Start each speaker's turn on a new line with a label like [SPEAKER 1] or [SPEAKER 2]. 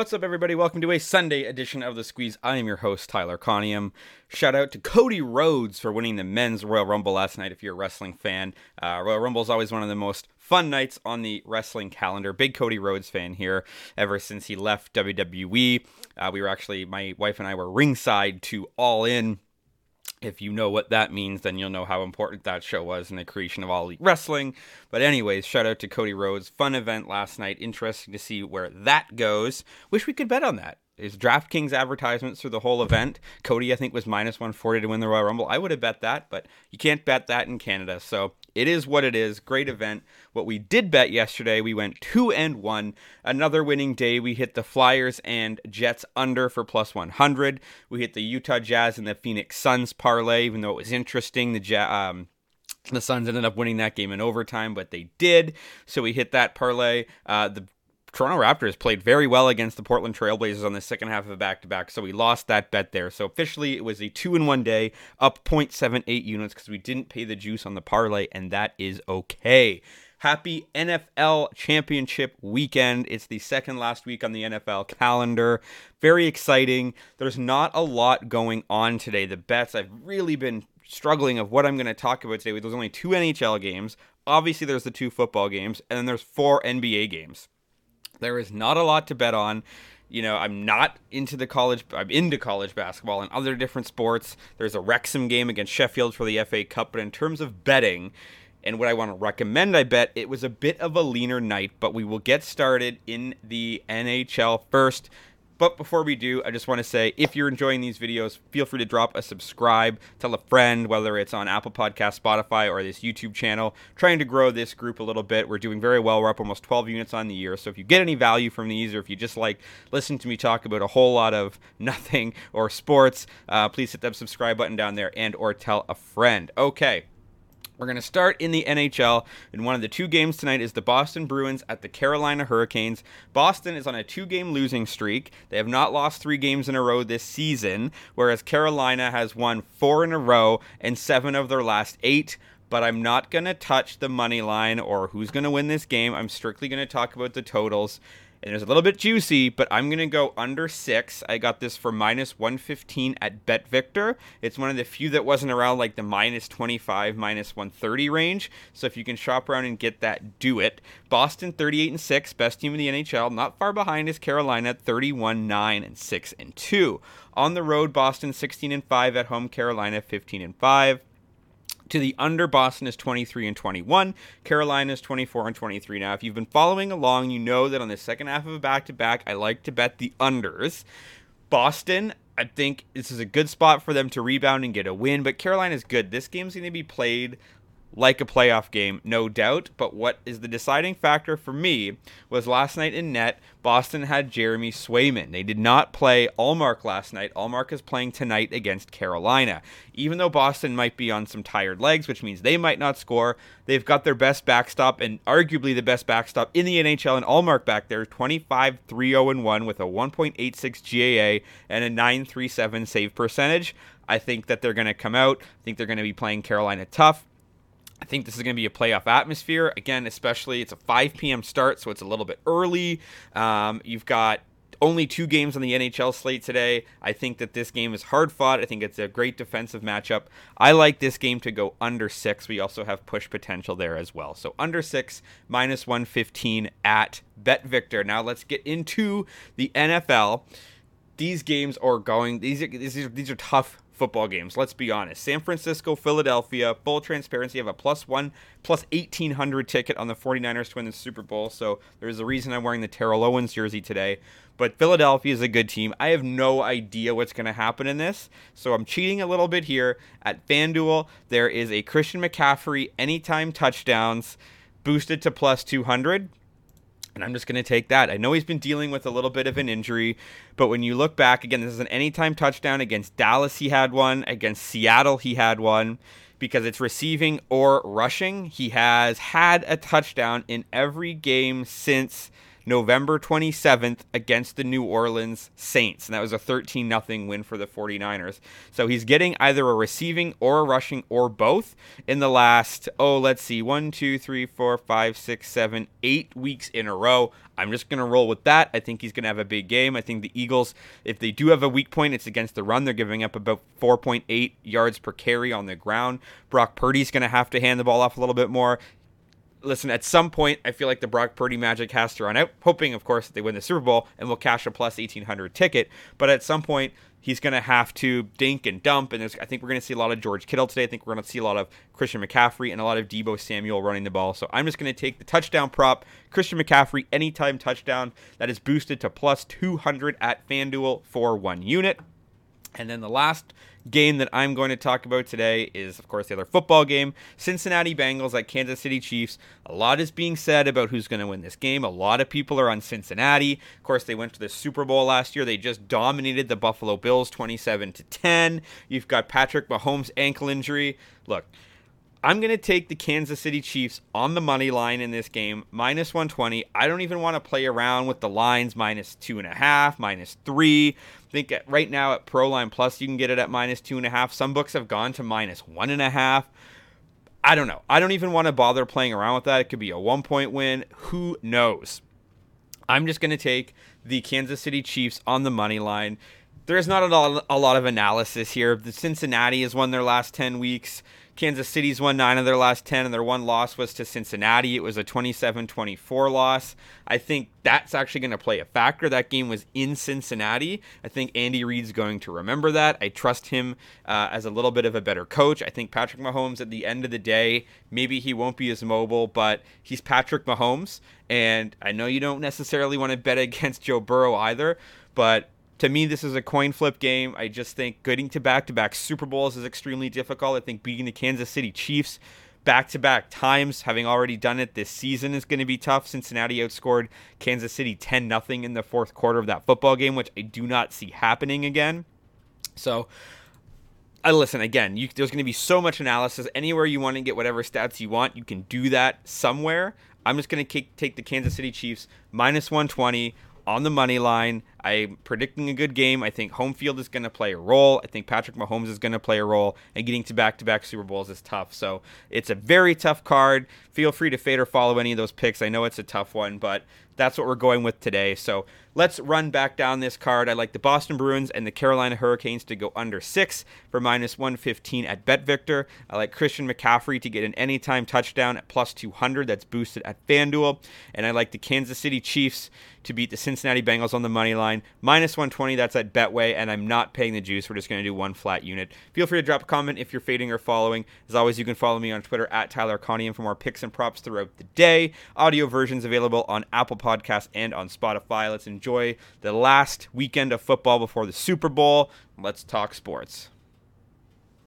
[SPEAKER 1] What's up, everybody? Welcome to a Sunday edition of The Squeeze. I am your host, Tyler Conium. Shout out to Cody Rhodes for winning the men's Royal Rumble last night if you're a wrestling fan. Uh, Royal Rumble is always one of the most fun nights on the wrestling calendar. Big Cody Rhodes fan here ever since he left WWE. Uh, we were actually, my wife and I were ringside to All In if you know what that means, then you'll know how important that show was in the creation of All Elite Wrestling. But, anyways, shout out to Cody Rhodes. Fun event last night. Interesting to see where that goes. Wish we could bet on that. Is DraftKings advertisements through the whole event. Cody, I think, was minus 140 to win the Royal Rumble. I would have bet that, but you can't bet that in Canada. So it is what it is. Great event. What we did bet yesterday, we went two and one. Another winning day. We hit the Flyers and Jets under for plus 100. We hit the Utah Jazz and the Phoenix Suns parlay, even though it was interesting. The um, the Suns ended up winning that game in overtime, but they did. So we hit that parlay. Uh, the Toronto Raptors played very well against the Portland Trailblazers on the second half of a back to back, so we lost that bet there. So officially, it was a two in one day, up 0.78 units because we didn't pay the juice on the parlay, and that is okay. Happy NFL championship weekend. It's the second last week on the NFL calendar. Very exciting. There's not a lot going on today. The bets, I've really been struggling of what I'm going to talk about today. There's only two NHL games. Obviously, there's the two football games, and then there's four NBA games. There is not a lot to bet on. You know, I'm not into the college. I'm into college basketball and other different sports. There's a Wrexham game against Sheffield for the FA Cup, but in terms of betting, and what I want to recommend, I bet it was a bit of a leaner night, but we will get started in the NHL first. But before we do, I just want to say if you're enjoying these videos, feel free to drop a subscribe, tell a friend, whether it's on Apple Podcast, Spotify, or this YouTube channel. Trying to grow this group a little bit. We're doing very well. We're up almost 12 units on the year. So if you get any value from these, or if you just like listen to me talk about a whole lot of nothing or sports, uh, please hit that subscribe button down there and or tell a friend. Okay. We're going to start in the NHL. And one of the two games tonight is the Boston Bruins at the Carolina Hurricanes. Boston is on a two game losing streak. They have not lost three games in a row this season, whereas Carolina has won four in a row and seven of their last eight. But I'm not going to touch the money line or who's going to win this game. I'm strictly going to talk about the totals and it's a little bit juicy, but I'm going to go under six. I got this for minus 115 at Bet Victor. It's one of the few that wasn't around like the minus 25, minus 130 range. So if you can shop around and get that, do it. Boston 38 and 6, best team in the NHL. Not far behind is Carolina 31 9 and 6 and 2. On the road, Boston 16 and 5 at home, Carolina 15 and 5 to the under boston is 23 and 21 carolina is 24 and 23 now if you've been following along you know that on the second half of a back-to-back i like to bet the unders. Boston i think this is a good spot for them to rebound and get a win but carolina is good. This game's going to be played like a playoff game, no doubt. But what is the deciding factor for me was last night in net, Boston had Jeremy Swayman. They did not play Ullmark last night. Ullmark is playing tonight against Carolina. Even though Boston might be on some tired legs, which means they might not score, they've got their best backstop and arguably the best backstop in the NHL and Ullmark back there, 25 3 0 1 with a 1.86 GAA and a 937 save percentage. I think that they're going to come out. I think they're going to be playing Carolina tough. I think this is going to be a playoff atmosphere. Again, especially it's a 5 p.m. start, so it's a little bit early. Um, you've got only two games on the NHL slate today. I think that this game is hard fought. I think it's a great defensive matchup. I like this game to go under six. We also have push potential there as well. So under six, minus 115 at Bet Victor. Now let's get into the NFL. These games are going, these are, these are, these are tough football games. Let's be honest. San Francisco, Philadelphia, full transparency, have a plus one, plus 1800 ticket on the 49ers to win the Super Bowl. So there's a reason I'm wearing the Terrell Owens jersey today. But Philadelphia is a good team. I have no idea what's going to happen in this. So I'm cheating a little bit here. At FanDuel, there is a Christian McCaffrey anytime touchdowns boosted to plus 200. And I'm just going to take that. I know he's been dealing with a little bit of an injury, but when you look back, again, this is an anytime touchdown. Against Dallas, he had one. Against Seattle, he had one. Because it's receiving or rushing, he has had a touchdown in every game since November 27th against the New Orleans Saints. And that was a 13 0 win for the 49ers. So he's getting either a receiving or a rushing or both in the last, oh, let's see, one, two, three, four, five, six, seven, eight weeks in a row. I'm just going to roll with that. I think he's going to have a big game. I think the Eagles, if they do have a weak point, it's against the run. They're giving up about 4.8 yards per carry on the ground. Brock Purdy's going to have to hand the ball off a little bit more listen, at some point, I feel like the Brock Purdy magic has to run out, hoping, of course, that they win the Super Bowl and we'll cash a plus 1800 ticket. But at some point, he's going to have to dink and dump. And I think we're going to see a lot of George Kittle today. I think we're going to see a lot of Christian McCaffrey and a lot of Deebo Samuel running the ball. So I'm just going to take the touchdown prop, Christian McCaffrey, anytime touchdown. That is boosted to plus 200 at FanDuel for one unit. And then the last game that I'm going to talk about today is, of course, the other football game Cincinnati Bengals at Kansas City Chiefs. A lot is being said about who's going to win this game. A lot of people are on Cincinnati. Of course, they went to the Super Bowl last year. They just dominated the Buffalo Bills 27 to 10. You've got Patrick Mahomes' ankle injury. Look, I'm going to take the Kansas City Chiefs on the money line in this game, minus 120. I don't even want to play around with the lines, minus two and a half, minus three. I think right now at Proline Plus, you can get it at minus two and a half. Some books have gone to minus one and a half. I don't know. I don't even want to bother playing around with that. It could be a one point win. Who knows? I'm just going to take the Kansas City Chiefs on the money line. There's not a lot, a lot of analysis here. The Cincinnati has won their last 10 weeks. Kansas City's won nine of their last 10, and their one loss was to Cincinnati. It was a 27 24 loss. I think that's actually going to play a factor. That game was in Cincinnati. I think Andy Reid's going to remember that. I trust him uh, as a little bit of a better coach. I think Patrick Mahomes, at the end of the day, maybe he won't be as mobile, but he's Patrick Mahomes. And I know you don't necessarily want to bet against Joe Burrow either, but to me, this is a coin flip game. I just think getting to back to back Super Bowls is extremely difficult. I think beating the Kansas City Chiefs back to back times, having already done it this season, is going to be tough. Cincinnati outscored Kansas City 10 0 in the fourth quarter of that football game, which I do not see happening again. So, I listen again. You, there's going to be so much analysis. Anywhere you want to get whatever stats you want, you can do that somewhere. I'm just going to take the Kansas City Chiefs minus 120 on the money line. I'm predicting a good game. I think home field is going to play a role. I think Patrick Mahomes is going to play a role, and getting to back to back Super Bowls is tough. So it's a very tough card. Feel free to fade or follow any of those picks. I know it's a tough one, but that's what we're going with today. So let's run back down this card. I like the Boston Bruins and the Carolina Hurricanes to go under six for minus 115 at BetVictor. I like Christian McCaffrey to get an anytime touchdown at plus 200. That's boosted at FanDuel. And I like the Kansas City Chiefs to beat the Cincinnati Bengals on the money line. Minus 120, that's at Betway, and I'm not paying the juice. We're just going to do one flat unit. Feel free to drop a comment if you're fading or following. As always, you can follow me on Twitter at Tyler Conium for more picks and props throughout the day. Audio versions available on Apple Podcasts and on Spotify. Let's enjoy the last weekend of football before the Super Bowl. Let's talk sports.